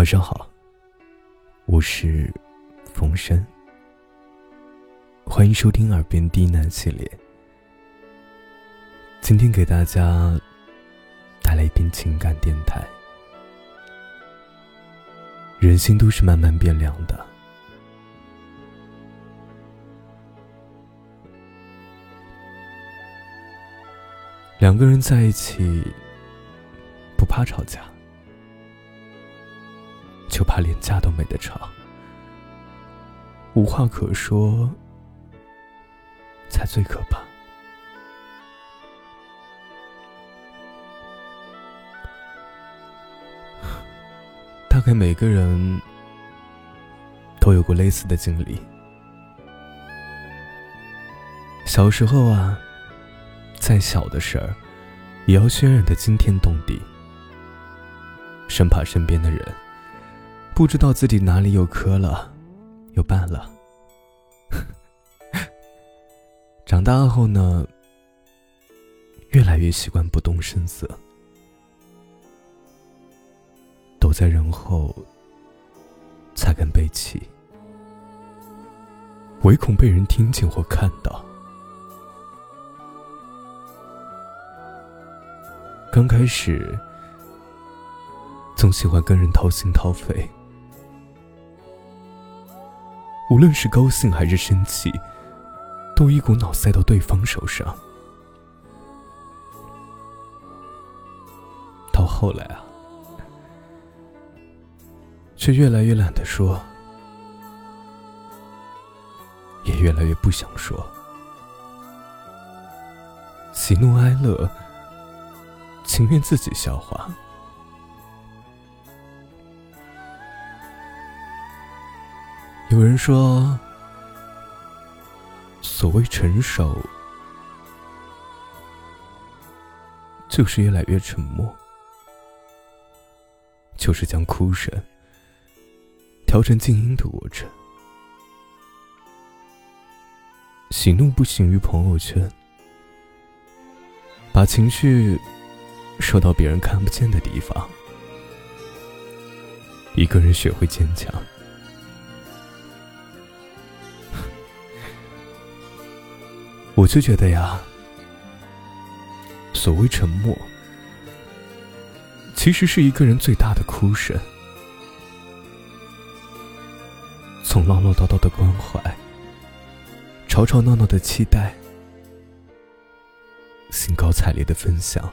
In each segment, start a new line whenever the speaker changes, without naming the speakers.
晚上好，我是冯生，欢迎收听《耳边低喃》系列。今天给大家带来一篇情感电台。人心都是慢慢变凉的，两个人在一起不怕吵架。就怕连家都没得吵，无话可说，才最可怕。大概每个人都有过类似的经历。小时候啊，再小的事儿，也要渲染的惊天动地，生怕身边的人。不知道自己哪里有磕了，有绊了。长大后呢，越来越习惯不动声色，躲在人后，才敢背弃，唯恐被人听见或看到。刚开始，总喜欢跟人掏心掏肺。无论是高兴还是生气，都一股脑塞到对方手上。到后来啊，却越来越懒得说，也越来越不想说。喜怒哀乐，情愿自己消化。有人说，所谓成熟，就是越来越沉默，就是将哭声调成静音的过程，喜怒不形于朋友圈，把情绪收到别人看不见的地方，一个人学会坚强。我就觉得呀，所谓沉默，其实是一个人最大的哭声。从唠唠叨叨的关怀，吵吵闹闹的期待，兴高采烈的分享，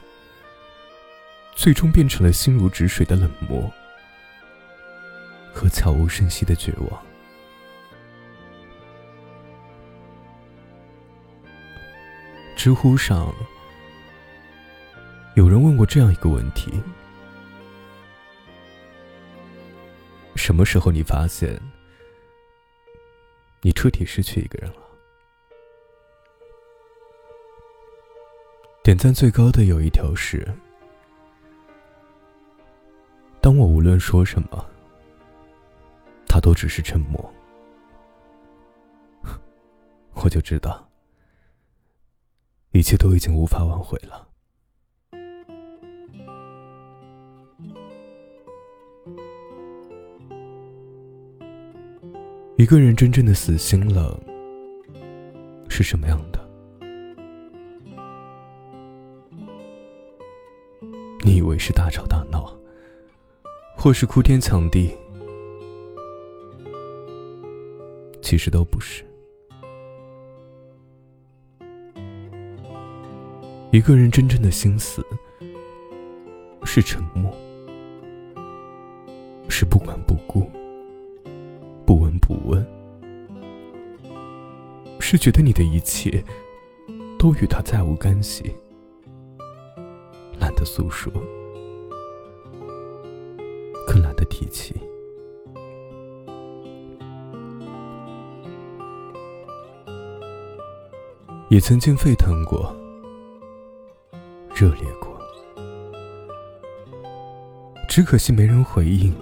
最终变成了心如止水的冷漠和悄无声息的绝望。知乎上有人问过这样一个问题：什么时候你发现你彻底失去一个人了？点赞最高的有一条是：当我无论说什么，他都只是沉默，我就知道。一切都已经无法挽回了。一个人真正的死心了，是什么样的？你以为是大吵大闹，或是哭天抢地，其实都不是。一个人真正的心思，是沉默，是不管不顾，不闻不问，是觉得你的一切都与他再无干系，懒得诉说，更懒得提起，也曾经沸腾过。热烈过，只可惜没人回应，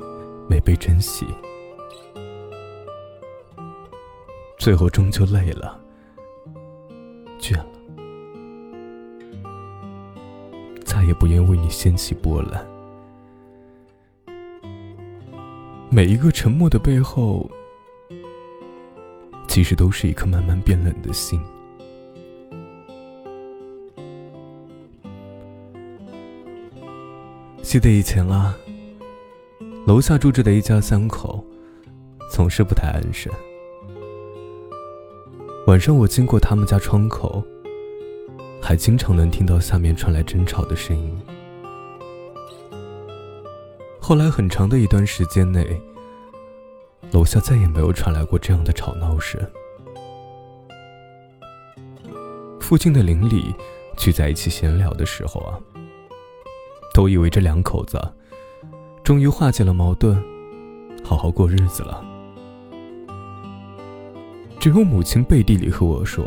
没被珍惜，最后终究累了，倦了，再也不愿为你掀起波澜。每一个沉默的背后，其实都是一颗慢慢变冷的心。记得以前啦，楼下住着的一家三口，总是不太安生。晚上我经过他们家窗口，还经常能听到下面传来争吵的声音。后来很长的一段时间内，楼下再也没有传来过这样的吵闹声。附近的邻里聚在一起闲聊的时候啊，都以为这两口子终于化解了矛盾，好好过日子了。只有母亲背地里和我说，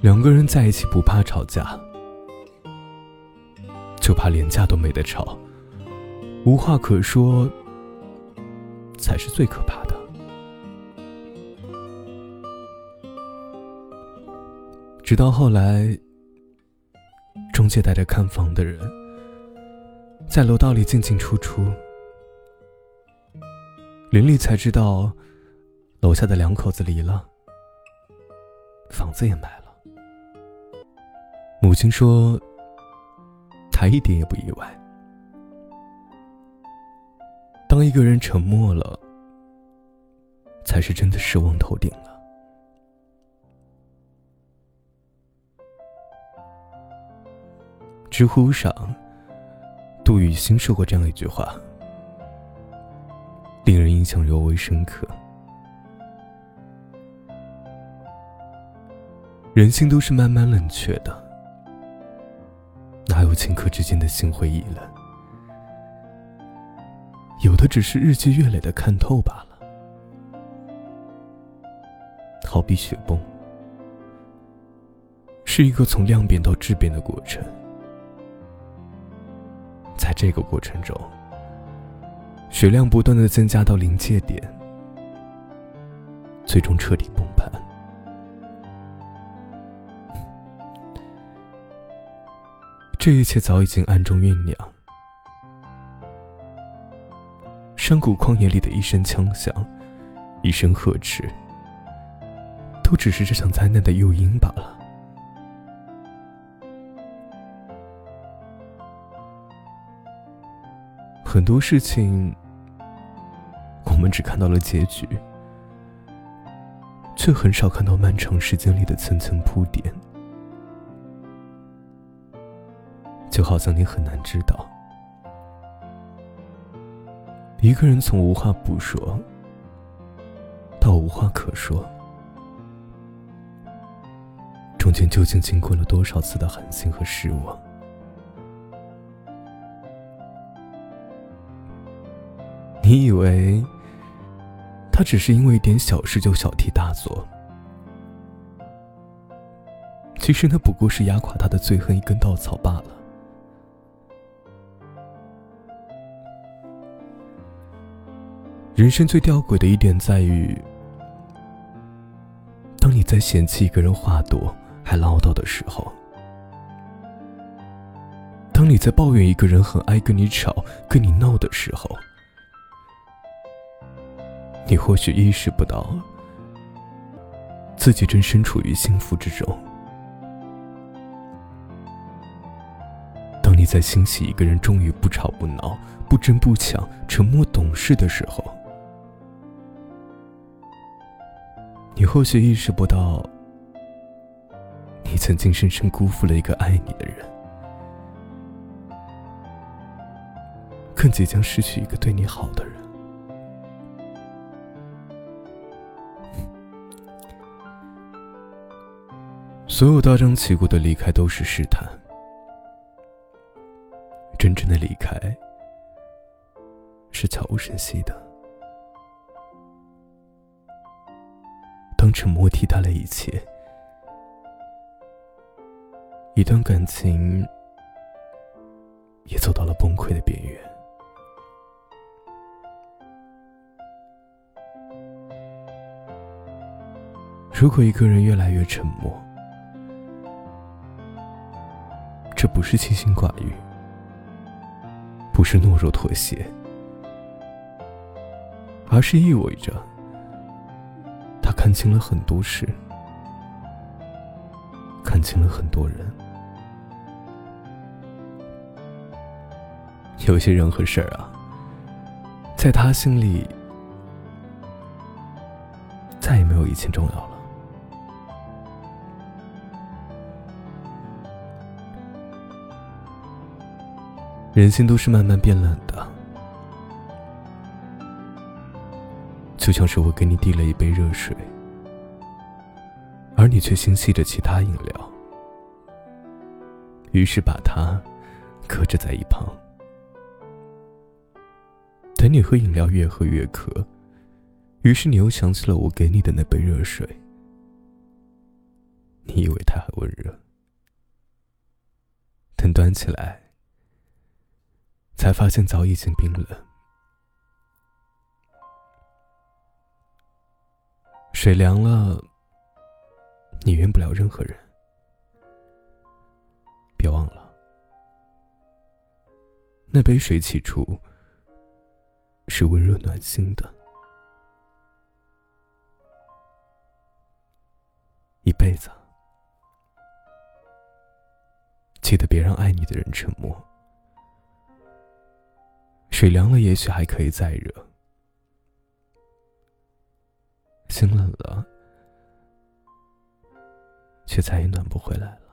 两个人在一起不怕吵架。就怕连架都没得吵，无话可说，才是最可怕的。直到后来，中介带着看房的人在楼道里进进出出，林丽才知道楼下的两口子离了，房子也卖了。母亲说。他一点也不意外。当一个人沉默了，才是真的失望透顶了。知乎上，杜雨欣说过这样一句话，令人印象尤为深刻：人心都是慢慢冷却的。哪有顷刻之间的心灰意冷？有的只是日积月累的看透罢了。好比雪崩，是一个从量变到质变的过程。在这个过程中，血量不断的增加到临界点，最终彻底崩盘。这一切早已经暗中酝酿。山谷旷野里的一声枪响，一声呵斥，都只是这场灾难的诱因罢了。很多事情，我们只看到了结局，却很少看到漫长时间里的层层铺垫。就好像你很难知道，一个人从无话不说到无话可说，中间究竟经过了多少次的寒心和失望？你以为他只是因为一点小事就小题大做？其实那不过是压垮他的最后一根稻草罢了。人生最吊诡的一点在于，当你在嫌弃一个人话多还唠叨的时候，当你在抱怨一个人很爱跟你吵、跟你闹的时候，你或许意识不到自己正身处于幸福之中。当你在欣喜一个人终于不吵不闹、不争不抢、沉默懂事的时候，你或许意识不到，你曾经深深辜负了一个爱你的人，更即将失去一个对你好的。所有大张旗鼓的离开都是试探，真正的离开是悄无声息的。当沉默替代了一切，一段感情也走到了崩溃的边缘。如果一个人越来越沉默，这不是清心寡欲，不是懦弱妥协，而是意味着他看清了很多事，看清了很多人。有些人和事儿啊，在他心里再也没有以前重要了。人心都是慢慢变冷的，就像是我给你递了一杯热水，而你却心系着其他饮料，于是把它搁置在一旁。等你喝饮料越喝越渴，于是你又想起了我给你的那杯热水，你以为它还温热，等端起来。才发现早已经冰冷。水凉了，你怨不了任何人。别忘了，那杯水起初是温热暖心的。一辈子，记得别让爱你的人沉默。水凉了，也许还可以再热；心冷了，却再也暖不回来了。